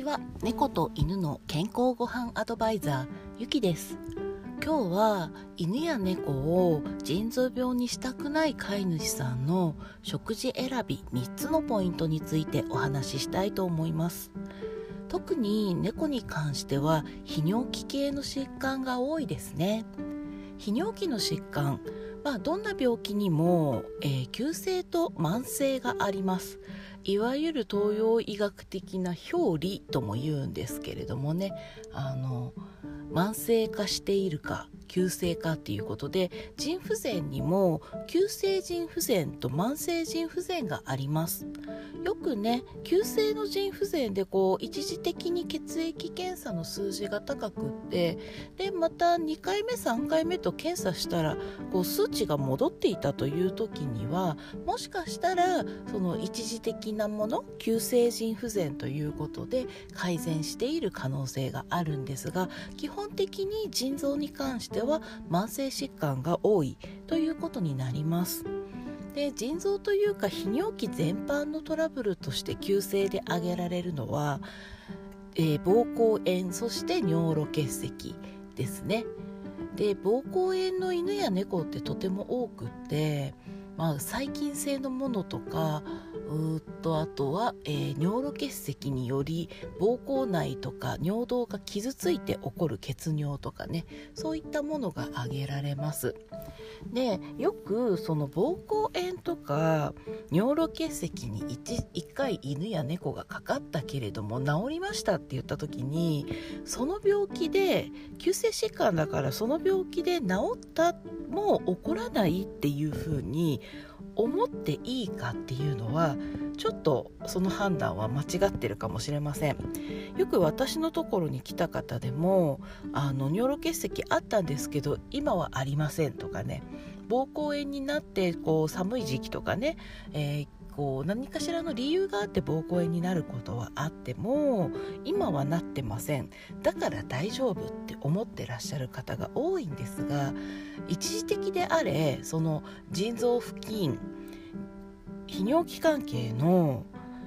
ちは猫と犬の健康ごはんアドバイザーゆきです。今日は犬や猫を腎臓病にしたくない飼い主さんの食事選び3つのポイントについてお話ししたいと思います。特に猫に関しては泌尿器系の疾患が多いですね。泌尿器の疾患まあ、どんな病気にも、えー、急性と慢性があります。いわゆる東洋医学的な表裏とも言うんですけれどもね。あの慢性化しているか急性化っていうことで腎不全にも急性腎不全と慢性腎不全があります。よくね急性の腎不全でこう一時的に血液検査の数字が高くってでまた2回目3回目と検査したらこう数値が戻っていたという時にはもしかしたらその一時的なもの急性腎不全ということで改善している可能性があるんですが基本的に腎臓に関してでは慢性疾患が多いということになります。で腎臓というか泌尿器全般のトラブルとして急性で挙げられるのは、えー、膀胱炎そして尿路結石ですね。で膀胱炎の犬や猫ってとても多くってまあ、細菌性のものとかうとあとは、えー、尿路結石により膀胱内とか尿道が傷ついて起こる血尿とかね。そういったものが挙げられます。でよくその膀胱炎とか尿路結石に 1, 1回犬や猫がかかったけれども治りましたって言った時にその病気で急性疾患だからその病気で治ったも起こらないっていうふうに思っていいかっていうのはちょっとその判断は間違ってるかもしれません。よく私のところに来た方でもあの尿路結石あったんですけど今はありませんとかね。膀胱炎になってこう寒い時期とかね、えーこう何かしらの理由があって膀胱炎になることはあっても今はなってません。だから大丈夫って思ってらっしゃる方が多いんですが一時的であれその腎臓付近泌尿器関係の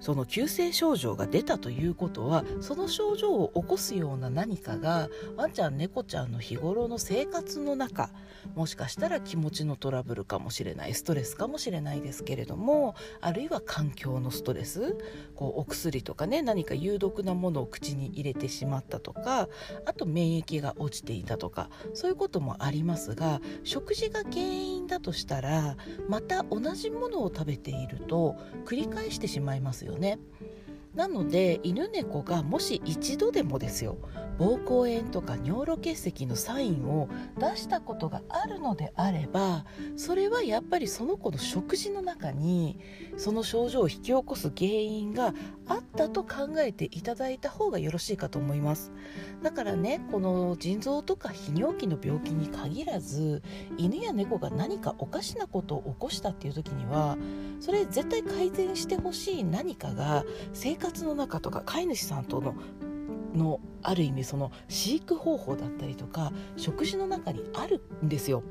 その急性症状が出たということはその症状を起こすような何かがワンちゃん猫ちゃんの日頃の生活の中もしかしたら気持ちのトラブルかもしれないストレスかもしれないですけれどもあるいは環境のストレスこうお薬とかね何か有毒なものを口に入れてしまったとかあと免疫が落ちていたとかそういうこともありますが食事が原因だとしたらまた同じものを食べていると繰り返してしまいますよね。なので犬猫がもし一度でもですよ膀胱炎とか尿路結石のサインを出したことがあるのであればそれはやっぱりその子の食事の中にその症状を引き起こす原因があったと考えていただいた方がよろしいかと思います。だからねこの腎臓とか泌尿器の病気に限らず犬や猫が何かおかしなことを起こしたっていう時にはそれ絶対改善してほしい何かが生活の中とか飼い主さんとののある意味その飼育方法だったりとか食事の中にあるんですよ。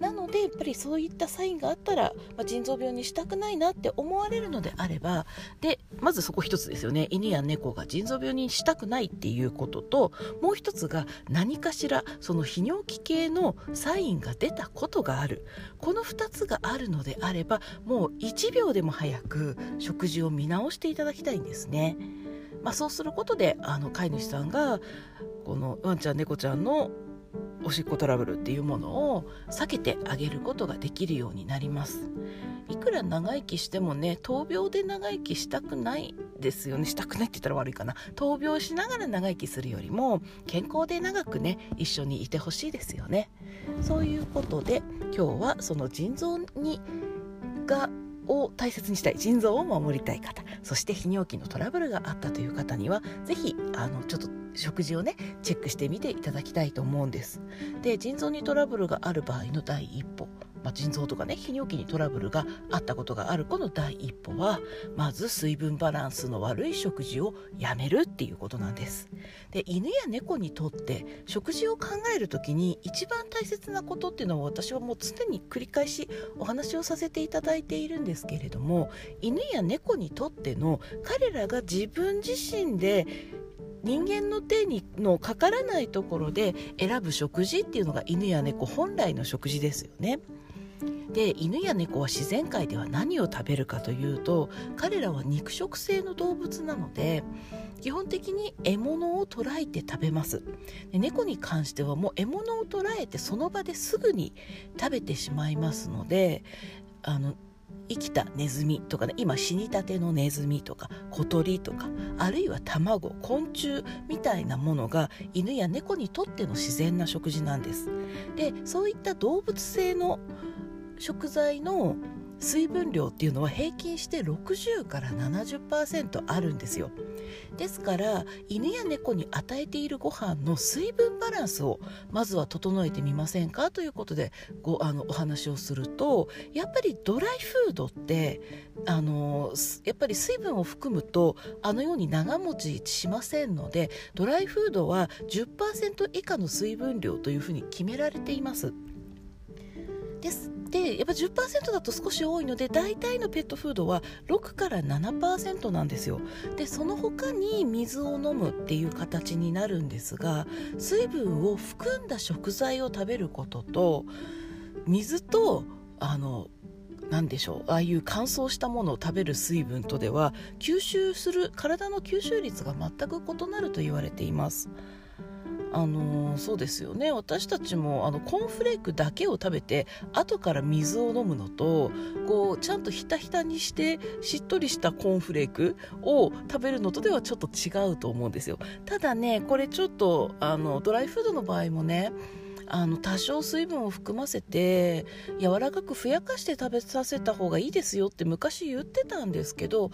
なのでやっぱりそういったサインがあったら、まあ、腎臓病にしたくないなって思われるのであればでまずそこ一つですよね犬や猫が腎臓病にしたくないっていうことともう一つが何かしらその泌尿器系のサインが出たことがあるこの2つがあるのであればもう1秒でも早く食事を見直していただきたいんですね。まあ、そうすることであの飼い主さんがこのワンちゃん猫ちゃんのおしっこトラブルっていうものを避けてあげることができるようになります。いくら長生きしてもね闘病で長生きしたくないですよね。したくないって言ったら悪いかな。闘病しながら長生きするよりも健康で長くね一緒にいてほしいですよね。そういうことで今日はその腎臓にがを大切にしたい腎臓を守りたい方そして泌尿器のトラブルがあったという方には是非あのちょっと食事をねチェックしてみていただきたいと思うんです。で腎臓にトラブルがある場合の第一歩まあ、腎臓とかね泌尿器にトラブルがあったことがある子の第一歩はまず水分バランスの悪い食事をやめるっていうことなんです。で犬や猫にとって食事を考える時に一番大切なことっていうのは私はもう常に繰り返しお話をさせていただいているんですけれども犬や猫にとっての彼らが自分自身で人間の手にのかからないところで選ぶ食事っていうのが犬や猫本来の食事ですよね。で犬や猫は自然界では何を食べるかというと彼らは肉食性の動物なので基本的に獲物を捕らえて食べますで猫に関してはもう獲物を捕らえてその場ですぐに食べてしまいますのであの生きたネズミとかね今死にたてのネズミとか小鳥とかあるいは卵昆虫みたいなものが犬や猫にとっての自然な食事なんです。でそういった動物性の食材の水分量っていうのは平均して60から70%あるんですよですから犬や猫に与えているご飯の水分バランスをまずは整えてみませんかということでごあのお話をするとやっぱりドライフードってあのやっぱり水分を含むとあのように長持ちしませんのでドライフードは10%以下の水分量というふうに決められています。ですでやっぱ10%だと少し多いので大体のペットフードは6から7%なんですよでその他に水を飲むっていう形になるんですが水分を含んだ食材を食べることと水とあの何でしょうああいう乾燥したものを食べる水分とでは吸収する体の吸収率が全く異なると言われています。あの、そうですよね。私たちもあのコーンフレークだけを食べて後から水を飲むのとこうちゃんとひたひたにしてしっとりしたコーンフレークを食べるのとではちょっと違うと思うんですよ。ただねこれちょっとあのドライフードの場合もねあの多少水分を含ませて柔らかくふやかして食べさせた方がいいですよって昔言ってたんですけど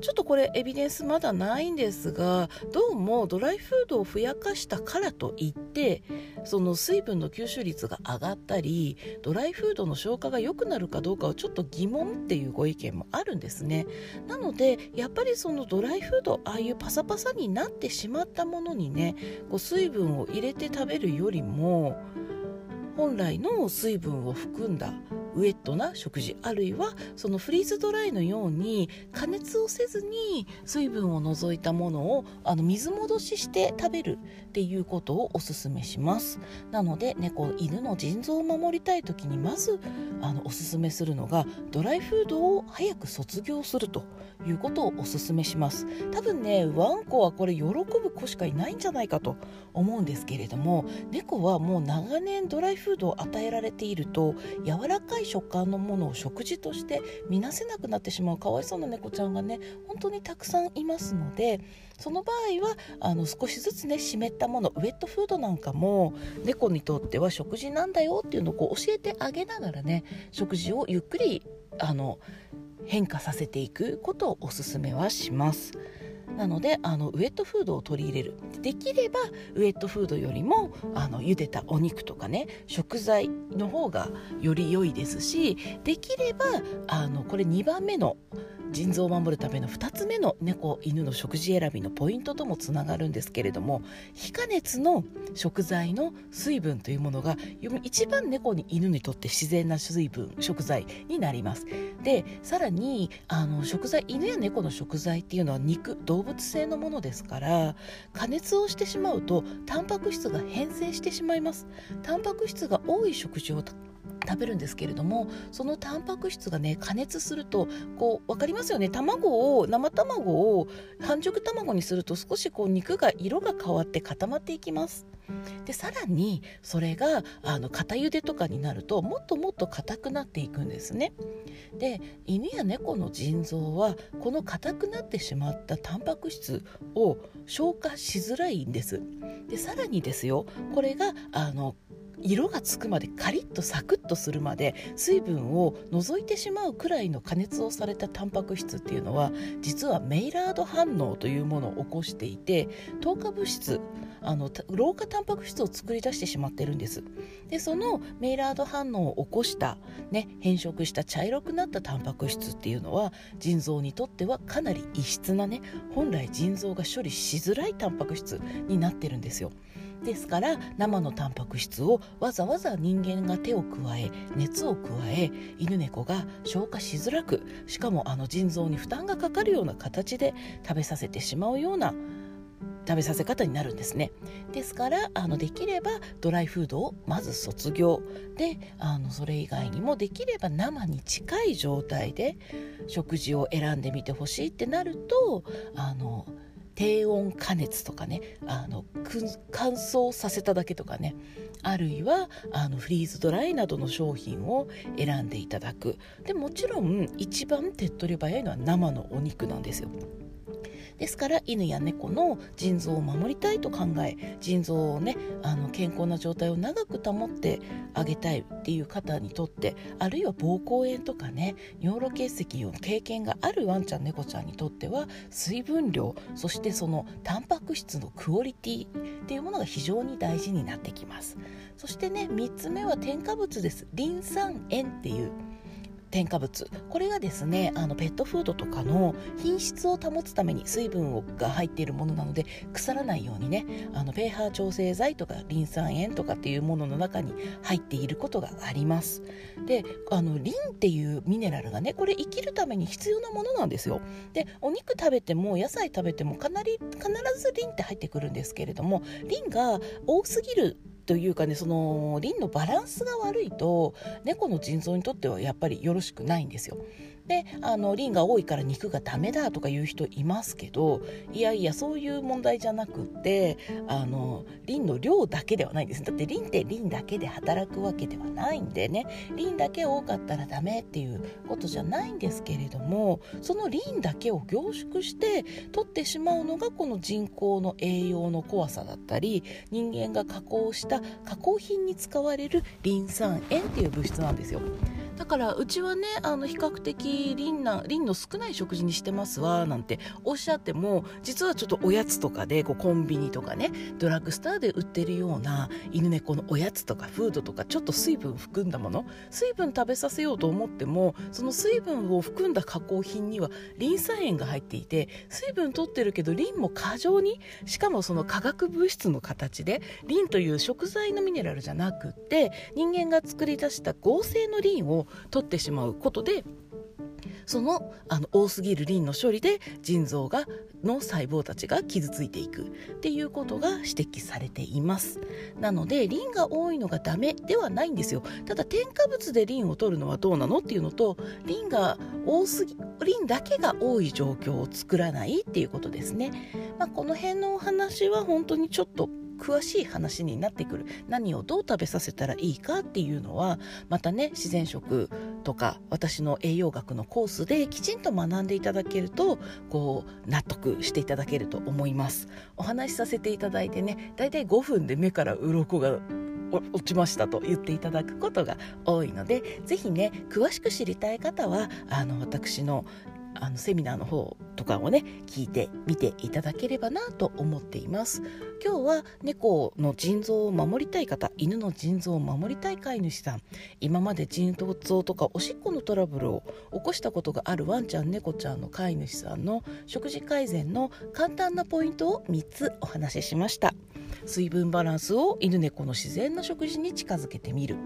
ちょっとこれエビデンスまだないんですがどうもドライフードをふやかしたからといってその水分の吸収率が上がったりドライフードの消化が良くなるかどうかはちょっと疑問っていうご意見もあるんですね。なのでやっぱりそのドライフードああいうパサパサになってしまったものにねこう水分を入れて食べるよりも本来の水分を含んだウェットな食事あるいはそのフリーズドライのように加熱をせずに水分を除いたものをあの水戻しして食べるっていうことをおすすめします。なので猫犬の腎臓を守りたい時にまずあのおすすめするのがドライフードを早く卒業するということをおすすめします。多分ねワンコはこれ喜ぶ子しかいないんじゃないかと思うんですけれども猫はもう長年ドライフードを与えられていると柔らかい食感のものを食事として見なせなくなってしまうかわいそうな猫ちゃんがね本当にたくさんいますのでその場合はあの少しずつね湿ったものウェットフードなんかも猫にとっては食事なんだよっていうのをこう教えてあげながらね食事をゆっくりあの変化させていくことをおすすめはします。なのであのウエットフードを取り入れる。できればウエットフードよりもあの茹でたお肉とかね食材の方がより良いですしできればあのこれ2番目の腎臓を守るための2つ目の猫犬の食事選びのポイントともつながるんですけれども非加熱の食材の水分というものが一番猫に犬にとって自然な水分食材になります。でさらにあの食材犬や猫の食材っていうのは肉動物性のものですから加熱をしてしまうとタンパク質が変性してしまいます。タンパク質が多い食事を食べるんですけれどもそのタンパク質がね加熱するとこう分かりますよね？卵を生卵を半熟卵にすると少しこう肉が色が変わって固まっていきます。でさらにそれがあの固茹でとかになるともっともっと硬くなっていくんですね。で犬や猫の腎臓はこの硬くなってしまったタンパク質を消化しづらいんです。でさらにですよ。これがあの色がつくまでカリッとサクッとするまで水分を除いてしまうくらいの加熱をされたタンパク質っていうのは実はメイラード反応というものを起こしていて糖化物質あの老化タンパク質を作り出してしまってるんです。でそのメイラード反応を起こした、ね、変色した茶色くなったタンパク質っていうのは腎臓にとってはかなり異質なね本来腎臓が処理しづらいタンパク質になってるんですよ。ですから生のタンパク質をわざわざ人間が手を加え熱を加え犬猫が消化しづらくしかもあの腎臓に負担がかかるような形で食べさせてしまうような食べさせ方になるんですね。ですからあのできればドライフードをまず卒業。であのそれ以外にもできれば生に近い状態で食事を選んでみてほしいってなるとあの低温加熱とかねあの乾燥させただけとかねあるいはあのフリーズドライなどの商品を選んでいただくでもちろん一番手っ取り早いのは生のお肉なんですよ。ですから犬や猫の腎臓を守りたいと考え腎臓をねあの健康な状態を長く保ってあげたいっていう方にとってあるいは膀胱炎とかね尿路結石の経験があるワンちゃん猫ちゃんにとっては水分量そしてそのタンパク質のクオリティっていうものが非常に大事になってきます。そしてね3つ目は添加物です。リン酸塩っていう添加物。これがですねあのペットフードとかの品質を保つために水分が入っているものなので腐らないようにねあのペーハー調整剤とかリン酸塩とかっていうものの中に入っていることがあります。であのリンっていうミネラルがねこれ生きるために必要なものなんですよ。でお肉食べても野菜食べてもかなり必ずリンって入ってくるんですけれどもリンが多すぎるというかねそのリンのバランスが悪いと猫の腎臓にとってはやっぱりよろしくないんですよ。であのリンが多いから肉がダメだとか言う人いますけどいやいやそういう問題じゃなくってあのリンの量だけではないんですだってリンってリンだけで働くわけではないんでねリンだけ多かったらダメっていうことじゃないんですけれどもそのリンだけを凝縮して取ってしまうのがこの人工の栄養の怖さだったり人間が加工した加工品に使われるリン酸塩っていう物質なんですよ。だからうちはねあの比較的リンなリンの少ない食事にしてますわなんておっしゃっても実はちょっとおやつとかでこうコンビニとかねドラッグストアで売ってるような犬猫のおやつとかフードとかちょっと水分含んだもの水分食べさせようと思ってもその水分を含んだ加工品にはリン酸塩が入っていて水分取ってるけどリンも過剰にしかもその化学物質の形でリンという食材のミネラルじゃなくって人間が作り出した合成のリンをを取ってしまうことでそのあの多すぎるリンの処理で腎臓がの細胞たちが傷ついていく。っていうことが指摘されています。なのでリンが多いのがダメではないんですよ。ただ添加物でリンを取るのはどうなのっていうのとリンが多すぎリンだけが多い状況を作らないっていうことですね、まあ、この辺のお話は本当にちょっと詳しい話になってくる。何をどう食べさせたらいいかっていうのはまたね自然食とか私の栄養学のコースできちんと学んでいただけるとこう納得していただけると思います。お話しさせていただいてねだいたい5分で目から鱗が落ちましたと言っていただくことが多いので是非ね詳しく知りたい方はあの私のあのセミナーの方とかをね聞いてみていただければなと思っています。今日は猫の腎臓を守りたい方犬の腎臓を守りたい飼い主さん。今まで腎臓とかおしっこのトラブルを起こしたことがあるワンちゃん猫ちゃんの飼い主さんの食事改善の簡単なポイントを3つお話ししました。水分バランスを犬猫の自然な食事に近づけてみる。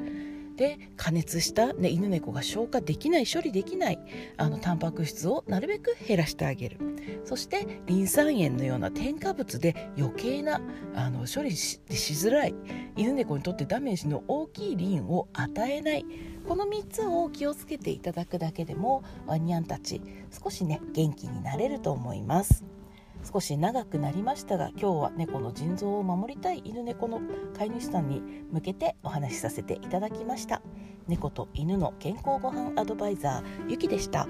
で加熱した、ね、犬猫が消化できない処理できないあのタンパク質をなるべく減らしてあげるそしてリン酸塩のような添加物で余計なあの処理しづらい犬猫にとってダメージの大きいリンを与えないこの3つを気をつけていただくだけでもワニャンたち少しね元気になれると思います。少し長くなりましたが今日は猫の腎臓を守りたい犬猫の飼い主さんに向けてお話しさせていただきました。猫と犬の健康ごはんアドバイザーゆきでした。